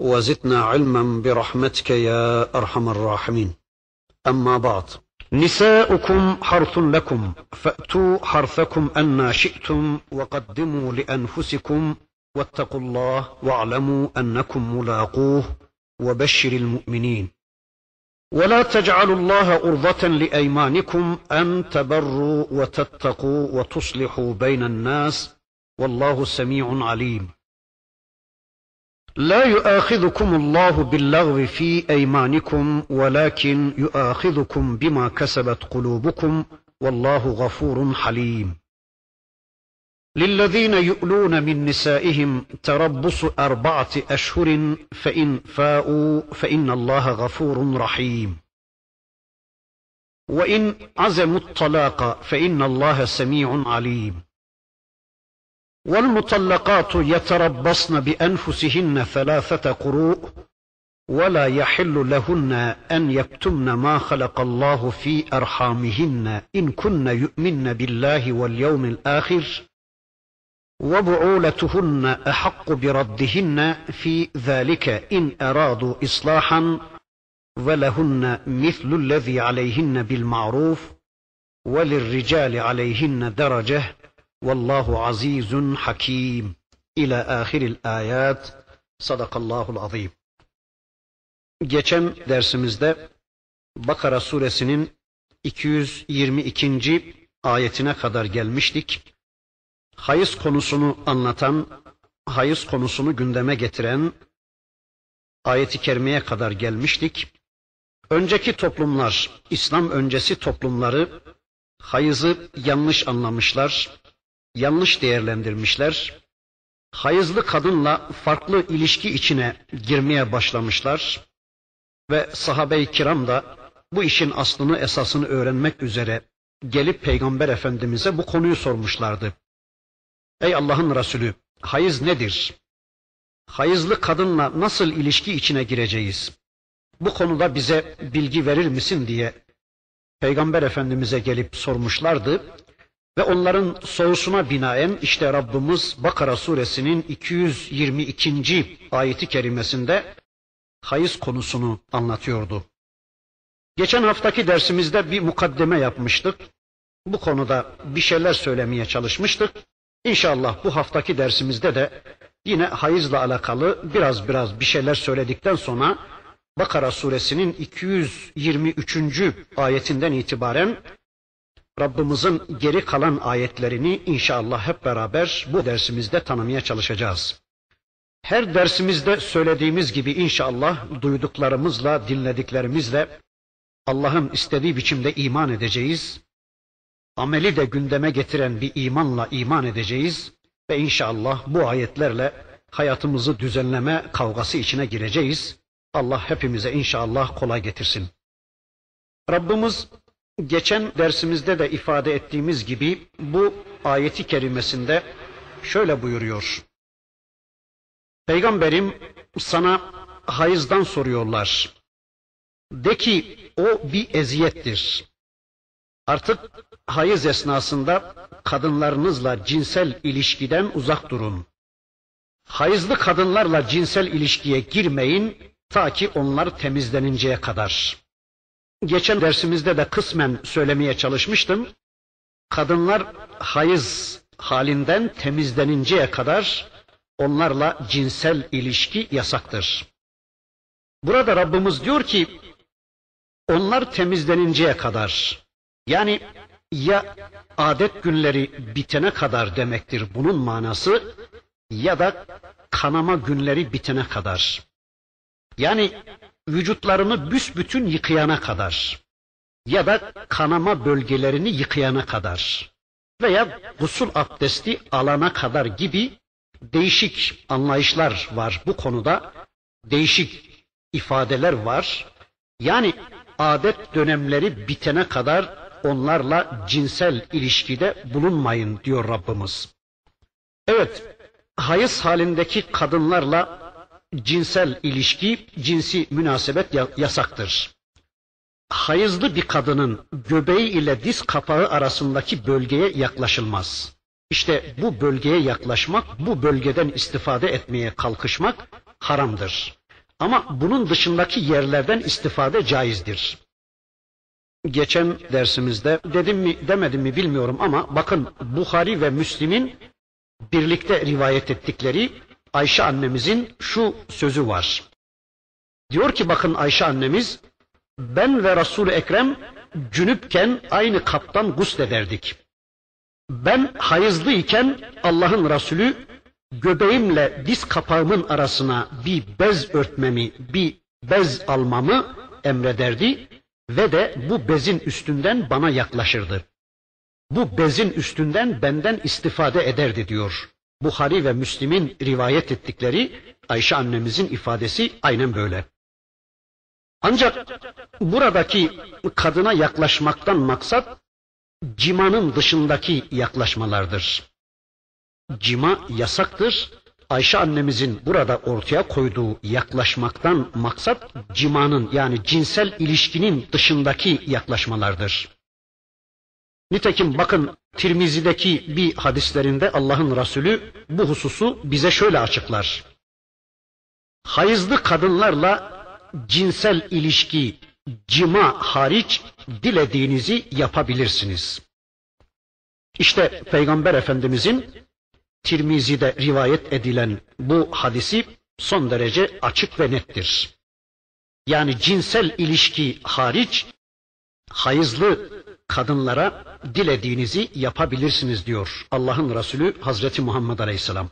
وزدنا علما برحمتك يا أرحم الراحمين. أما بعد. نساؤكم حرث لكم فأتوا حرثكم أنا شئتم وقدموا لأنفسكم واتقوا الله واعلموا أنكم ملاقوه وبشر المؤمنين. ولا تجعلوا الله عرضة لأيمانكم أن تبروا وتتقوا وتصلحوا بين الناس والله سميع عليم. لا يؤاخذكم الله باللغو في أيمانكم ولكن يؤاخذكم بما كسبت قلوبكم. والله غفور حليم. للذين يؤلون من نسائهم تربص أربعة أشهر فإن فاءوا فإن الله غفور رحيم. وإن عزموا الطلاق فإن الله سميع عليم. والمطلقات يتربصن بأنفسهن ثلاثة قروء ولا يحل لهن أن يكتمن ما خلق الله في أرحامهن إن كن يؤمن بالله واليوم الآخر وبعولتهن أحق بردهن في ذلك إن أرادوا اصلاحا ولهن مثل الذي عليهن بالمعروف وللرجال عليهن درجة. Vallahu azizun hakim ila ahiril ayat. Sadakallahul azim. Geçen dersimizde Bakara suresinin 222. ayetine kadar gelmiştik. Hayız konusunu anlatan, hayız konusunu gündeme getiren ayeti kerimeye kadar gelmiştik. Önceki toplumlar, İslam öncesi toplumları hayızı yanlış anlamışlar, yanlış değerlendirmişler. Hayızlı kadınla farklı ilişki içine girmeye başlamışlar ve sahabe-i kiram da bu işin aslını esasını öğrenmek üzere gelip Peygamber Efendimiz'e bu konuyu sormuşlardı. Ey Allah'ın Resulü, hayız nedir? Hayızlı kadınla nasıl ilişki içine gireceğiz? Bu konuda bize bilgi verir misin diye Peygamber Efendimiz'e gelip sormuşlardı. Ve onların sorusuna binaen işte Rabbimiz Bakara suresinin 222. ayeti kerimesinde hayız konusunu anlatıyordu. Geçen haftaki dersimizde bir mukaddeme yapmıştık. Bu konuda bir şeyler söylemeye çalışmıştık. İnşallah bu haftaki dersimizde de yine hayızla alakalı biraz biraz bir şeyler söyledikten sonra Bakara suresinin 223. ayetinden itibaren Rabbimizin geri kalan ayetlerini inşallah hep beraber bu dersimizde tanımaya çalışacağız. Her dersimizde söylediğimiz gibi inşallah duyduklarımızla, dinlediklerimizle Allah'ın istediği biçimde iman edeceğiz. Ameli de gündeme getiren bir imanla iman edeceğiz ve inşallah bu ayetlerle hayatımızı düzenleme kavgası içine gireceğiz. Allah hepimize inşallah kolay getirsin. Rabbimiz Geçen dersimizde de ifade ettiğimiz gibi bu ayeti kerimesinde şöyle buyuruyor. Peygamberim sana hayızdan soruyorlar. De ki o bir eziyettir. Artık hayız esnasında kadınlarınızla cinsel ilişkiden uzak durun. Hayızlı kadınlarla cinsel ilişkiye girmeyin ta ki onlar temizleninceye kadar. Geçen dersimizde de kısmen söylemeye çalışmıştım. Kadınlar hayız halinden temizleninceye kadar onlarla cinsel ilişki yasaktır. Burada Rabbimiz diyor ki onlar temizleninceye kadar yani ya adet günleri bitene kadar demektir bunun manası ya da kanama günleri bitene kadar. Yani vücutlarını büsbütün yıkayana kadar ya da kanama bölgelerini yıkayana kadar veya gusül abdesti alana kadar gibi değişik anlayışlar var bu konuda. Değişik ifadeler var. Yani adet dönemleri bitene kadar onlarla cinsel ilişkide bulunmayın diyor Rabbimiz. Evet, hayız halindeki kadınlarla cinsel ilişki, cinsi münasebet yasaktır. Hayızlı bir kadının göbeği ile diz kapağı arasındaki bölgeye yaklaşılmaz. İşte bu bölgeye yaklaşmak, bu bölgeden istifade etmeye kalkışmak haramdır. Ama bunun dışındaki yerlerden istifade caizdir. Geçen dersimizde dedim mi demedim mi bilmiyorum ama bakın Bukhari ve Müslim'in birlikte rivayet ettikleri Ayşe annemizin şu sözü var. Diyor ki bakın Ayşe annemiz ben ve Resul-i Ekrem cünüpken aynı kaptan guslederdik. Ben hayızlıyken Allah'ın Resulü göbeğimle diz kapağımın arasına bir bez örtmemi, bir bez almamı emrederdi ve de bu bezin üstünden bana yaklaşırdı. Bu bezin üstünden benden istifade ederdi diyor. Buhari ve Müslim'in rivayet ettikleri Ayşe annemizin ifadesi aynen böyle. Ancak buradaki kadına yaklaşmaktan maksat cimanın dışındaki yaklaşmalardır. Cima yasaktır. Ayşe annemizin burada ortaya koyduğu yaklaşmaktan maksat cimanın yani cinsel ilişkinin dışındaki yaklaşmalardır. Nitekim bakın Tirmizi'deki bir hadislerinde Allah'ın Resulü bu hususu bize şöyle açıklar. Hayızlı kadınlarla cinsel ilişki, cima hariç dilediğinizi yapabilirsiniz. İşte Peygamber Efendimizin Tirmizi'de rivayet edilen bu hadisi son derece açık ve nettir. Yani cinsel ilişki hariç hayızlı kadınlara dilediğinizi yapabilirsiniz diyor Allah'ın Resulü Hazreti Muhammed Aleyhisselam.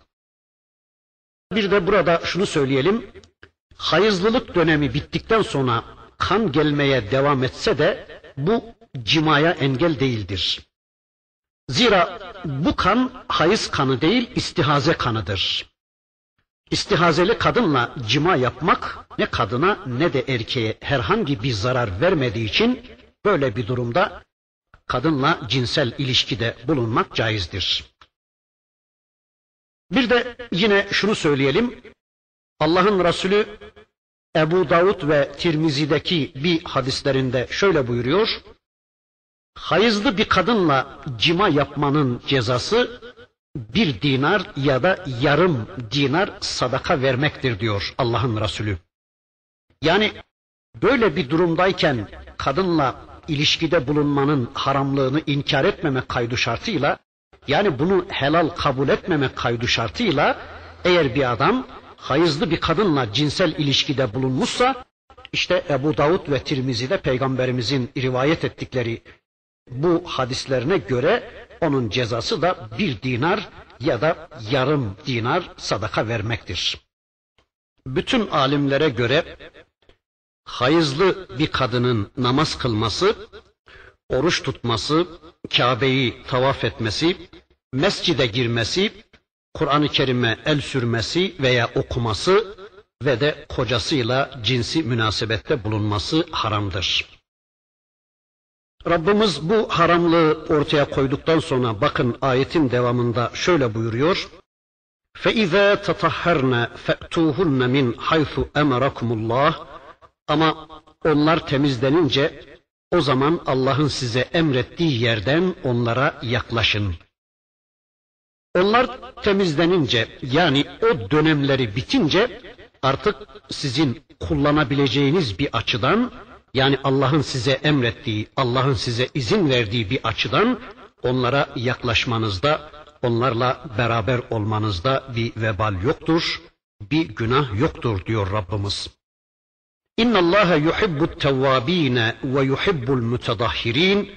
Bir de burada şunu söyleyelim. Hayızlılık dönemi bittikten sonra kan gelmeye devam etse de bu cimaya engel değildir. Zira bu kan hayız kanı değil istihaze kanıdır. İstihazeli kadınla cima yapmak ne kadına ne de erkeğe herhangi bir zarar vermediği için böyle bir durumda kadınla cinsel ilişkide bulunmak caizdir. Bir de yine şunu söyleyelim. Allah'ın Resulü Ebu Davud ve Tirmizi'deki bir hadislerinde şöyle buyuruyor. Hayızlı bir kadınla cima yapmanın cezası bir dinar ya da yarım dinar sadaka vermektir diyor Allah'ın Resulü. Yani böyle bir durumdayken kadınla ilişkide bulunmanın haramlığını inkar etmemek kaydı şartıyla yani bunu helal kabul etmemek kaydı şartıyla eğer bir adam hayızlı bir kadınla cinsel ilişkide bulunmuşsa işte Ebu Davud ve Tirmizi'de peygamberimizin rivayet ettikleri bu hadislerine göre onun cezası da bir dinar ya da yarım dinar sadaka vermektir. Bütün alimlere göre hayızlı bir kadının namaz kılması, oruç tutması, Kabe'yi tavaf etmesi, mescide girmesi, Kur'an-ı Kerim'e el sürmesi veya okuması ve de kocasıyla cinsi münasebette bulunması haramdır. Rabbimiz bu haramlığı ortaya koyduktan sonra bakın ayetin devamında şöyle buyuruyor. فَاِذَا تَطَهَّرْنَ فَأْتُوهُنَّ مِنْ حَيْثُ اَمَرَكُمُ اللّٰهِ ama onlar temizlenince o zaman Allah'ın size emrettiği yerden onlara yaklaşın. Onlar temizlenince yani o dönemleri bitince artık sizin kullanabileceğiniz bir açıdan yani Allah'ın size emrettiği, Allah'ın size izin verdiği bir açıdan onlara yaklaşmanızda, onlarla beraber olmanızda bir vebal yoktur, bir günah yoktur diyor Rabbimiz. Allah yuhibbut tevvabin ve yuhibbul mutadahhirin.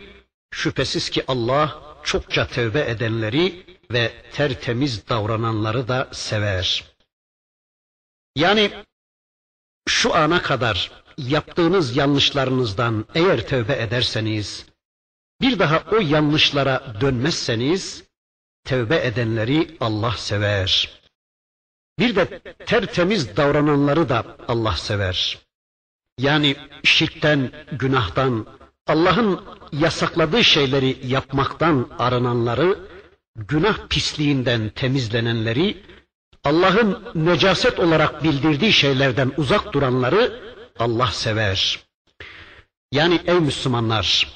Şüphesiz ki Allah çokça tövbe edenleri ve tertemiz davrananları da sever. Yani şu ana kadar yaptığınız yanlışlarınızdan eğer tövbe ederseniz, bir daha o yanlışlara dönmezseniz, tövbe edenleri Allah sever. Bir de tertemiz davrananları da Allah sever. Yani şirkten, günahtan, Allah'ın yasakladığı şeyleri yapmaktan arınanları, günah pisliğinden temizlenenleri, Allah'ın necaset olarak bildirdiği şeylerden uzak duranları Allah sever. Yani ey Müslümanlar,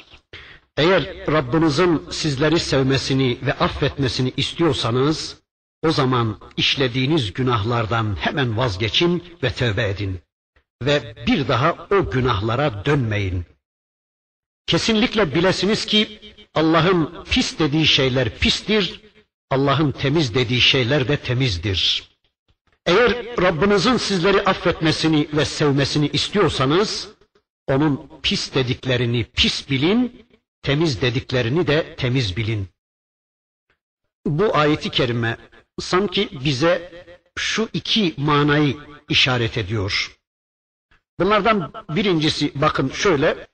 eğer Rabbinizin sizleri sevmesini ve affetmesini istiyorsanız, o zaman işlediğiniz günahlardan hemen vazgeçin ve tövbe edin. Ve bir daha o günahlara dönmeyin. Kesinlikle bilesiniz ki Allah'ın pis dediği şeyler pistir, Allah'ın temiz dediği şeyler de temizdir. Eğer Rabbinizin sizleri affetmesini ve sevmesini istiyorsanız, onun pis dediklerini pis bilin, temiz dediklerini de temiz bilin. Bu ayeti kerime sanki bize şu iki manayı işaret ediyor. Bunlardan birincisi bakın şöyle,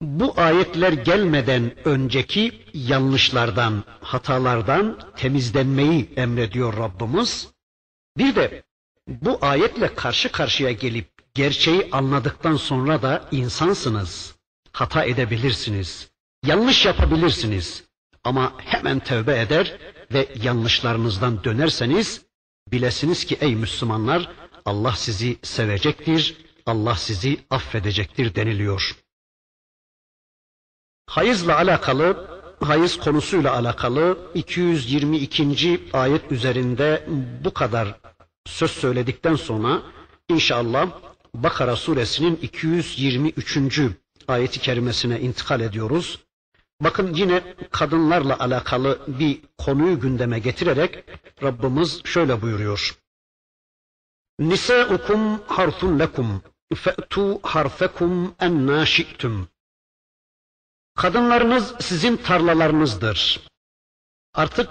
bu ayetler gelmeden önceki yanlışlardan, hatalardan temizlenmeyi emrediyor Rabbimiz. Bir de bu ayetle karşı karşıya gelip gerçeği anladıktan sonra da insansınız. Hata edebilirsiniz. Yanlış yapabilirsiniz. Ama hemen tövbe eder ve yanlışlarınızdan dönerseniz bilesiniz ki ey Müslümanlar Allah sizi sevecektir, Allah sizi affedecektir deniliyor. Hayızla alakalı, hayız konusuyla alakalı 222. ayet üzerinde bu kadar söz söyledikten sonra inşallah Bakara suresinin 223. ayeti kerimesine intikal ediyoruz. Bakın yine kadınlarla alakalı bir konuyu gündeme getirerek Rabbimiz şöyle buyuruyor. Nisaukum harfun lekum fe'tu harfekum enna şi'tum. Kadınlarınız sizin tarlalarınızdır. Artık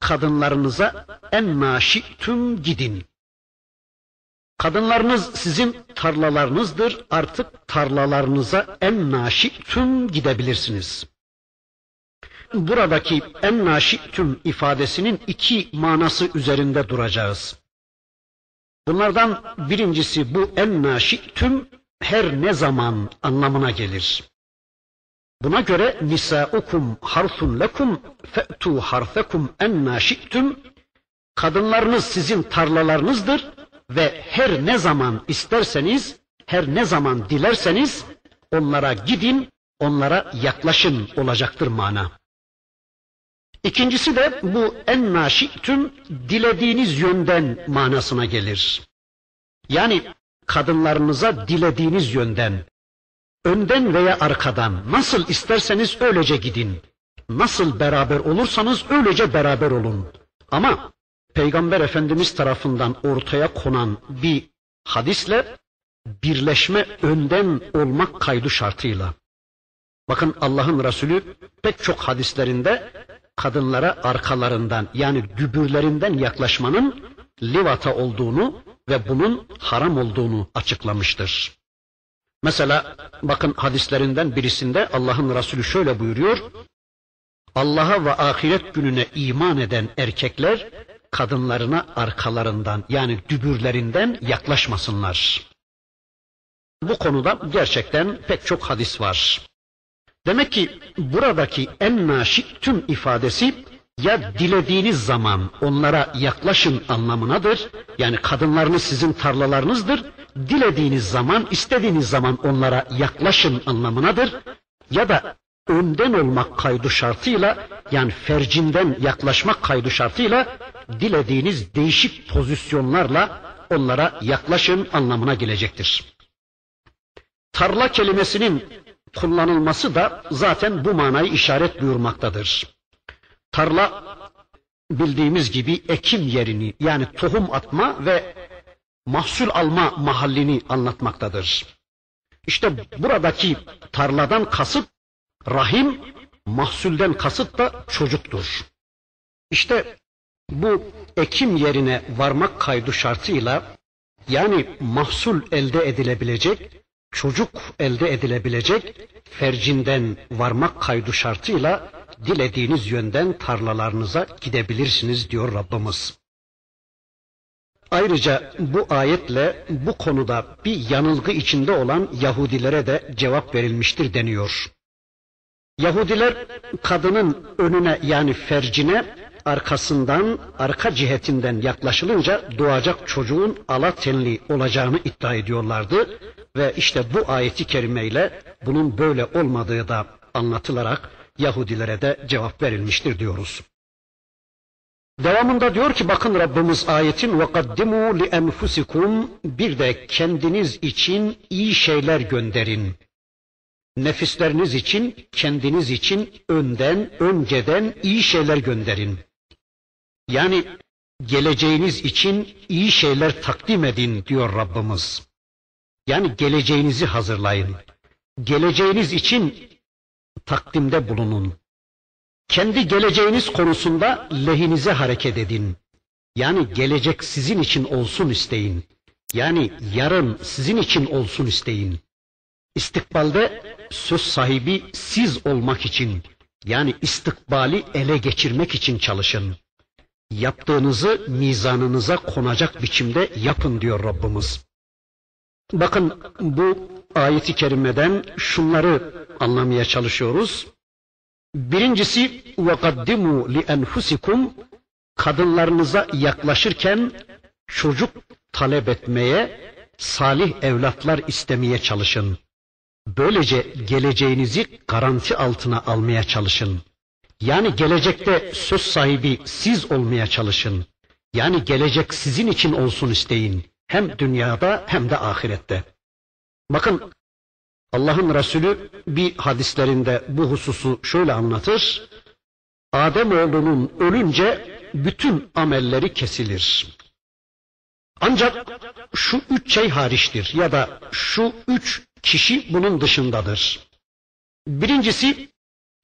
kadınlarınıza enna şi'tum gidin. Kadınlarınız sizin tarlalarınızdır. Artık tarlalarınıza enna şi'tum gidebilirsiniz buradaki en naşitüm ifadesinin iki manası üzerinde duracağız. Bunlardan birincisi bu en naşitüm her ne zaman anlamına gelir. Buna göre nisaukum harfun lekum fe'tu harfekum en naşitüm kadınlarınız sizin tarlalarınızdır ve her ne zaman isterseniz, her ne zaman dilerseniz onlara gidin, onlara yaklaşın olacaktır mana. İkincisi de bu en naşitüm dilediğiniz yönden manasına gelir. Yani kadınlarınıza dilediğiniz yönden, önden veya arkadan nasıl isterseniz öylece gidin. Nasıl beraber olursanız öylece beraber olun. Ama Peygamber Efendimiz tarafından ortaya konan bir hadisle birleşme önden olmak kaydı şartıyla. Bakın Allah'ın Resulü pek çok hadislerinde kadınlara arkalarından yani dübürlerinden yaklaşmanın livata olduğunu ve bunun haram olduğunu açıklamıştır. Mesela bakın hadislerinden birisinde Allah'ın Resulü şöyle buyuruyor. Allah'a ve ahiret gününe iman eden erkekler kadınlarına arkalarından yani dübürlerinden yaklaşmasınlar. Bu konuda gerçekten pek çok hadis var. Demek ki buradaki en naşik tüm ifadesi ya dilediğiniz zaman onlara yaklaşın anlamınadır. Yani kadınlarınız sizin tarlalarınızdır. Dilediğiniz zaman, istediğiniz zaman onlara yaklaşın anlamınadır. Ya da önden olmak kaydı şartıyla yani fercinden yaklaşmak kaydı şartıyla dilediğiniz değişik pozisyonlarla onlara yaklaşın anlamına gelecektir. Tarla kelimesinin kullanılması da zaten bu manayı işaret buyurmaktadır. Tarla bildiğimiz gibi ekim yerini yani tohum atma ve mahsul alma mahallini anlatmaktadır. İşte buradaki tarladan kasıt rahim, mahsulden kasıt da çocuktur. İşte bu ekim yerine varmak kaydı şartıyla yani mahsul elde edilebilecek çocuk elde edilebilecek fercinden varmak kaydı şartıyla dilediğiniz yönden tarlalarınıza gidebilirsiniz diyor Rabbimiz. Ayrıca bu ayetle bu konuda bir yanılgı içinde olan Yahudilere de cevap verilmiştir deniyor. Yahudiler kadının önüne yani fercine arkasından, arka cihetinden yaklaşılınca doğacak çocuğun ala tenli olacağını iddia ediyorlardı ve işte bu ayeti kerimeyle bunun böyle olmadığı da anlatılarak Yahudilere de cevap verilmiştir diyoruz. Devamında diyor ki bakın Rabbimiz ayetin ve kaddimu li enfusikum bir de kendiniz için iyi şeyler gönderin. Nefisleriniz için, kendiniz için önden, önceden iyi şeyler gönderin. Yani geleceğiniz için iyi şeyler takdim edin diyor Rabbimiz. Yani geleceğinizi hazırlayın. Geleceğiniz için takdimde bulunun. Kendi geleceğiniz konusunda lehinize hareket edin. Yani gelecek sizin için olsun isteyin. Yani yarın sizin için olsun isteyin. İstikbalde söz sahibi siz olmak için yani istikbali ele geçirmek için çalışın. Yaptığınızı mizanınıza konacak biçimde yapın diyor Rabbimiz. Bakın bu ayeti kerimeden şunları anlamaya çalışıyoruz. Birincisi وَقَدِّمُوا لِأَنْفُسِكُمْ Kadınlarınıza yaklaşırken çocuk talep etmeye, salih evlatlar istemeye çalışın. Böylece geleceğinizi garanti altına almaya çalışın. Yani gelecekte söz sahibi siz olmaya çalışın. Yani gelecek sizin için olsun isteyin. Hem dünyada hem de ahirette. Bakın Allah'ın Resulü bir hadislerinde bu hususu şöyle anlatır. Adem oğlunun ölünce bütün amelleri kesilir. Ancak şu üç şey hariçtir ya da şu üç kişi bunun dışındadır. Birincisi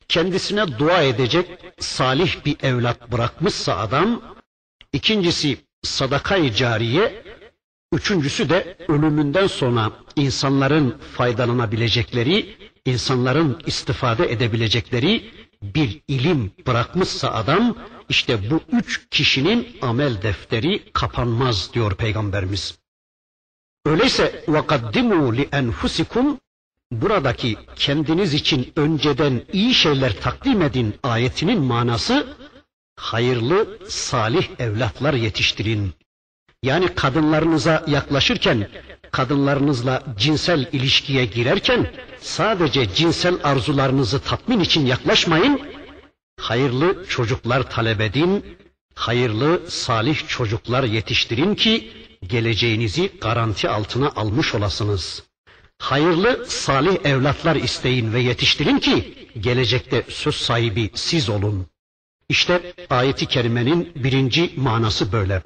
kendisine dua edecek salih bir evlat bırakmışsa adam, ikincisi sadakayı cariye, üçüncüsü de ölümünden sonra insanların faydalanabilecekleri, insanların istifade edebilecekleri bir ilim bırakmışsa adam, işte bu üç kişinin amel defteri kapanmaz diyor Peygamberimiz. Öyleyse وَقَدِّمُوا لِأَنْفُسِكُمْ Buradaki kendiniz için önceden iyi şeyler takdim edin ayetinin manası hayırlı, salih evlatlar yetiştirin. Yani kadınlarınıza yaklaşırken, kadınlarınızla cinsel ilişkiye girerken sadece cinsel arzularınızı tatmin için yaklaşmayın. Hayırlı çocuklar talep edin, hayırlı, salih çocuklar yetiştirin ki geleceğinizi garanti altına almış olasınız. Hayırlı, salih evlatlar isteyin ve yetiştirin ki gelecekte söz sahibi siz olun. İşte ayeti kerimenin birinci manası böyle.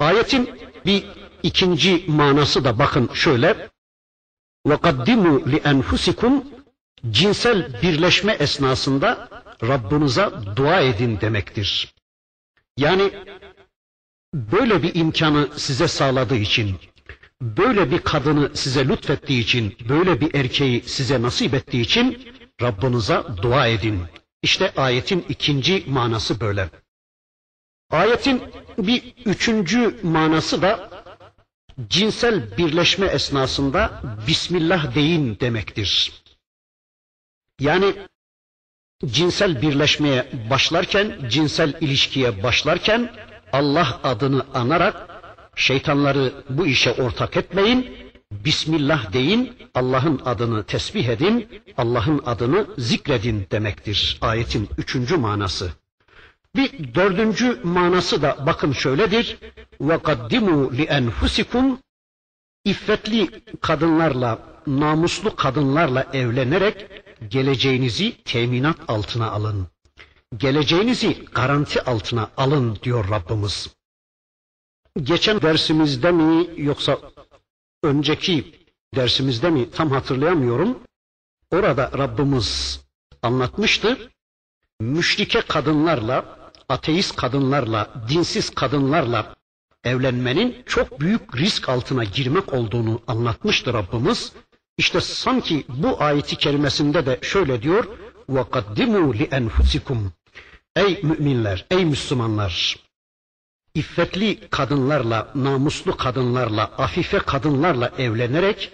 Ayetin bir ikinci manası da bakın şöyle. وَقَدِّمُوا لِأَنْفُسِكُمْ Cinsel birleşme esnasında Rabbinize dua edin demektir. Yani böyle bir imkanı size sağladığı için, böyle bir kadını size lütfettiği için, böyle bir erkeği size nasip ettiği için Rabbinize dua edin. İşte ayetin ikinci manası böyle. Ayetin bir üçüncü manası da cinsel birleşme esnasında Bismillah deyin demektir. Yani cinsel birleşmeye başlarken, cinsel ilişkiye başlarken Allah adını anarak şeytanları bu işe ortak etmeyin. Bismillah deyin, Allah'ın adını tesbih edin, Allah'ın adını zikredin demektir ayetin üçüncü manası. Bir dördüncü manası da bakın şöyledir. وَقَدِّمُوا لِأَنْفُسِكُمْ İffetli kadınlarla, namuslu kadınlarla evlenerek geleceğinizi teminat altına alın. Geleceğinizi garanti altına alın diyor Rabbimiz. Geçen dersimizde mi yoksa önceki dersimizde mi tam hatırlayamıyorum. Orada Rabbimiz anlatmıştı. Müşrike kadınlarla ateist kadınlarla, dinsiz kadınlarla evlenmenin çok büyük risk altına girmek olduğunu anlatmıştı Rabbimiz. İşte sanki bu ayeti kerimesinde de şöyle diyor: وَقَدِّمُوا لِأَنْفُسِكُمْ Ey müminler, ey Müslümanlar! iffetli kadınlarla, namuslu kadınlarla, afife kadınlarla evlenerek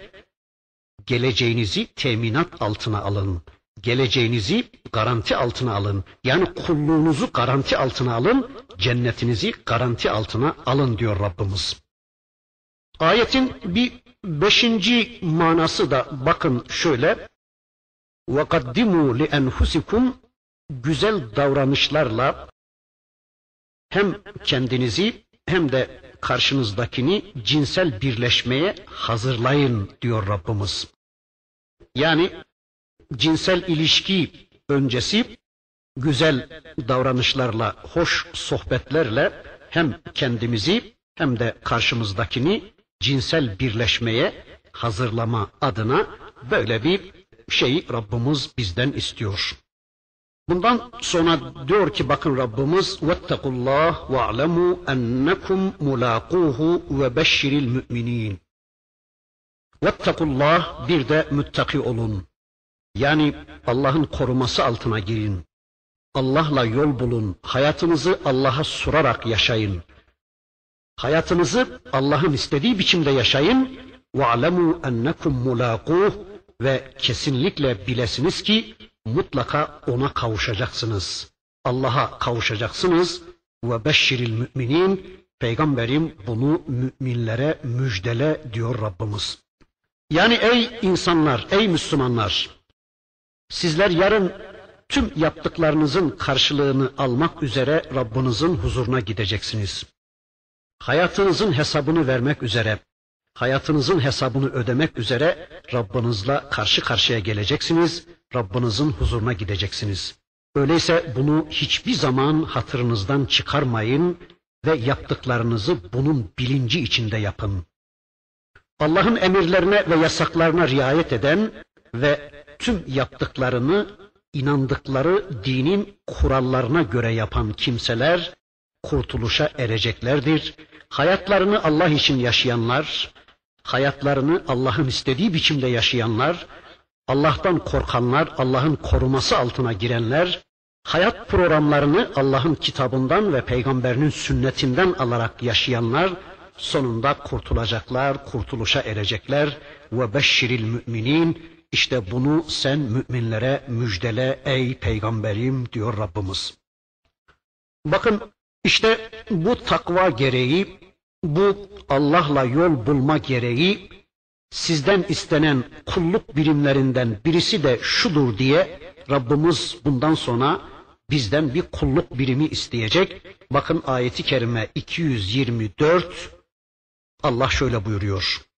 geleceğinizi teminat altına alın. Geleceğinizi garanti altına alın. Yani kulluğunuzu garanti altına alın, cennetinizi garanti altına alın diyor Rabbimiz. Ayetin bir beşinci manası da bakın şöyle. وَقَدِّمُوا لِأَنْفُسِكُمْ Güzel davranışlarla hem kendinizi hem de karşınızdakini cinsel birleşmeye hazırlayın diyor Rabbimiz. Yani cinsel ilişki öncesi güzel davranışlarla, hoş sohbetlerle hem kendimizi hem de karşımızdakini cinsel birleşmeye hazırlama adına böyle bir şeyi Rabbimiz bizden istiyor. Bundan sonra diyor ki bakın Rabbimiz vettekullah ve alemu ennekum mulaquhu ve beşşiril müminin. Vettekullah bir de müttaki olun. Yani Allah'ın koruması altına girin. Allah'la yol bulun. Hayatınızı Allah'a surarak yaşayın. Hayatınızı Allah'ın istediği biçimde yaşayın. وَعْلَمُوا اَنَّكُمْ مُلَاقُوهُ Ve kesinlikle bilesiniz ki mutlaka ona kavuşacaksınız. Allah'a kavuşacaksınız. Ve beşşiril müminin Peygamberim bunu müminlere müjdele diyor Rabbimiz. Yani ey insanlar, ey Müslümanlar, sizler yarın tüm yaptıklarınızın karşılığını almak üzere Rabbinizin huzuruna gideceksiniz. Hayatınızın hesabını vermek üzere, hayatınızın hesabını ödemek üzere Rabbinizle karşı karşıya geleceksiniz, Rabbinizin huzuruna gideceksiniz. Öyleyse bunu hiçbir zaman hatırınızdan çıkarmayın ve yaptıklarınızı bunun bilinci içinde yapın. Allah'ın emirlerine ve yasaklarına riayet eden ve tüm yaptıklarını inandıkları dinin kurallarına göre yapan kimseler kurtuluşa ereceklerdir. Hayatlarını Allah için yaşayanlar, hayatlarını Allah'ın istediği biçimde yaşayanlar, Allah'tan korkanlar, Allah'ın koruması altına girenler, hayat programlarını Allah'ın kitabından ve peygamberinin sünnetinden alarak yaşayanlar sonunda kurtulacaklar, kurtuluşa erecekler. Ve beşşiril müminin işte bunu sen müminlere müjdele ey peygamberim diyor Rabbimiz. Bakın işte bu takva gereği, bu Allah'la yol bulma gereği sizden istenen kulluk birimlerinden birisi de şudur diye Rabbimiz bundan sonra bizden bir kulluk birimi isteyecek. Bakın ayeti kerime 224 Allah şöyle buyuruyor.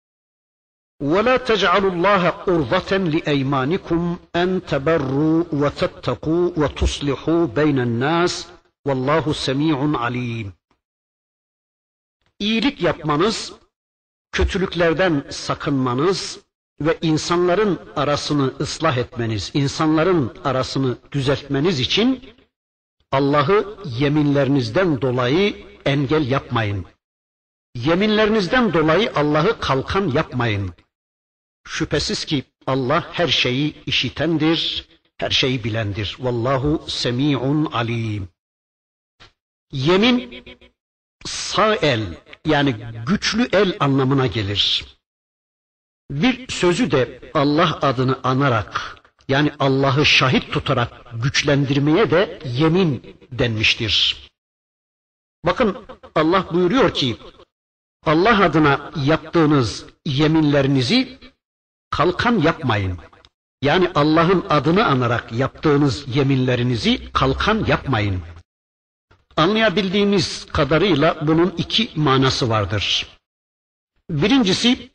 ولا تجعلوا الله قرضة لأيمانكم أن تبروا وتتقوا وتصلحوا بين الناس والله سميع عليم İyilik yapmanız, kötülüklerden sakınmanız ve insanların arasını ıslah etmeniz, insanların arasını düzeltmeniz için Allah'ı yeminlerinizden dolayı engel yapmayın. Yeminlerinizden dolayı Allah'ı kalkan yapmayın. Şüphesiz ki Allah her şeyi işitendir, her şeyi bilendir. Vallahu semi'un alim. Yemin sağ el yani güçlü el anlamına gelir. Bir sözü de Allah adını anarak yani Allah'ı şahit tutarak güçlendirmeye de yemin denmiştir. Bakın Allah buyuruyor ki Allah adına yaptığınız yeminlerinizi kalkan yapmayın. Yani Allah'ın adını anarak yaptığınız yeminlerinizi kalkan yapmayın. Anlayabildiğimiz kadarıyla bunun iki manası vardır. Birincisi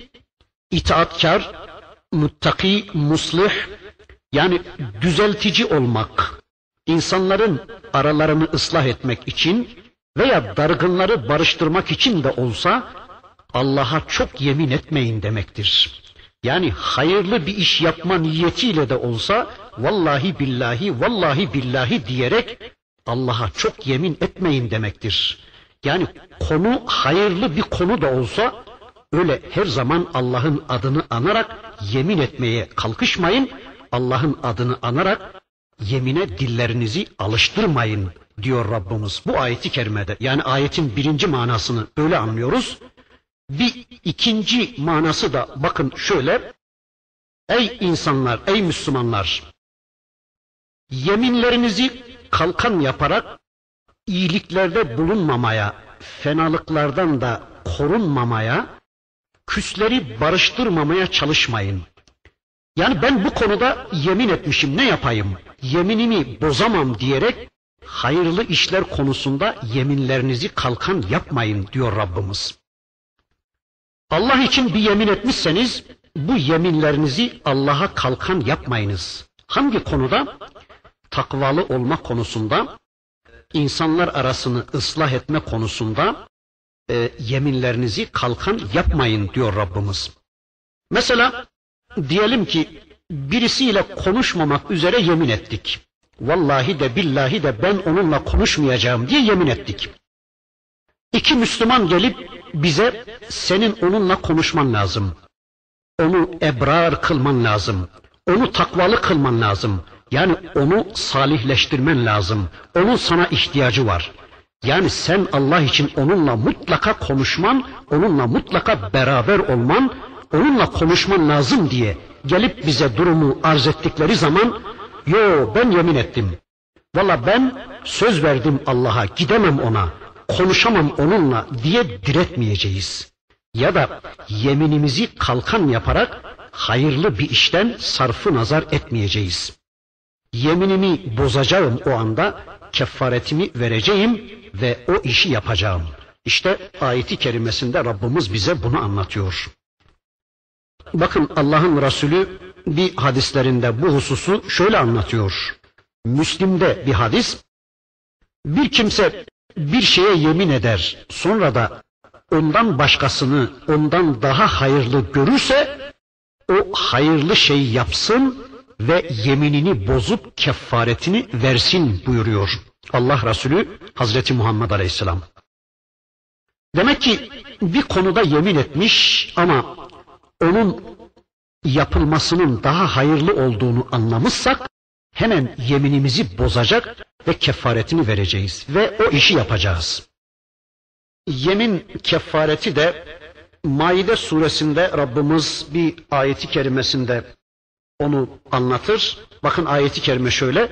itaatkar, muttaki, muslih yani düzeltici olmak, insanların aralarını ıslah etmek için veya dargınları barıştırmak için de olsa Allah'a çok yemin etmeyin demektir. Yani hayırlı bir iş yapma niyetiyle de olsa vallahi billahi vallahi billahi diyerek Allah'a çok yemin etmeyin demektir. Yani konu hayırlı bir konu da olsa öyle her zaman Allah'ın adını anarak yemin etmeye kalkışmayın. Allah'ın adını anarak yemine dillerinizi alıştırmayın diyor Rabbimiz bu ayeti kerimede. Yani ayetin birinci manasını öyle anlıyoruz. Bir ikinci manası da bakın şöyle. Ey insanlar, ey Müslümanlar! Yeminlerinizi kalkan yaparak iyiliklerde bulunmamaya, fenalıklardan da korunmamaya, küsleri barıştırmamaya çalışmayın. Yani ben bu konuda yemin etmişim ne yapayım? Yeminimi bozamam diyerek hayırlı işler konusunda yeminlerinizi kalkan yapmayın diyor Rabbimiz. Allah için bir yemin etmişseniz bu yeminlerinizi Allah'a kalkan yapmayınız. Hangi konuda? Takvalı olma konusunda, insanlar arasını ıslah etme konusunda e, yeminlerinizi kalkan yapmayın diyor Rabbimiz. Mesela diyelim ki birisiyle konuşmamak üzere yemin ettik. Vallahi de billahi de ben onunla konuşmayacağım diye yemin ettik. İki Müslüman gelip bize senin onunla konuşman lazım. Onu ebrar kılman lazım. Onu takvalı kılman lazım. Yani onu salihleştirmen lazım. Onun sana ihtiyacı var. Yani sen Allah için onunla mutlaka konuşman, onunla mutlaka beraber olman, onunla konuşman lazım diye gelip bize durumu arz ettikleri zaman yo ben yemin ettim. Valla ben söz verdim Allah'a gidemem ona, konuşamam onunla diye diretmeyeceğiz. Ya da yeminimizi kalkan yaparak hayırlı bir işten sarfı nazar etmeyeceğiz. Yeminimi bozacağım o anda, kefaretimi vereceğim ve o işi yapacağım. İşte ayeti kerimesinde Rabbimiz bize bunu anlatıyor. Bakın Allah'ın Resulü bir hadislerinde bu hususu şöyle anlatıyor. Müslim'de bir hadis. Bir kimse bir şeye yemin eder, sonra da ondan başkasını ondan daha hayırlı görürse o hayırlı şeyi yapsın ve yeminini bozup kefaretini versin buyuruyor Allah Resulü Hazreti Muhammed Aleyhisselam. Demek ki bir konuda yemin etmiş ama onun yapılmasının daha hayırlı olduğunu anlamışsak hemen yeminimizi bozacak ve kefaretini vereceğiz ve o işi yapacağız. Yemin kefareti de Maide suresinde Rabbimiz bir ayeti kerimesinde onu anlatır. Bakın ayeti kerime şöyle.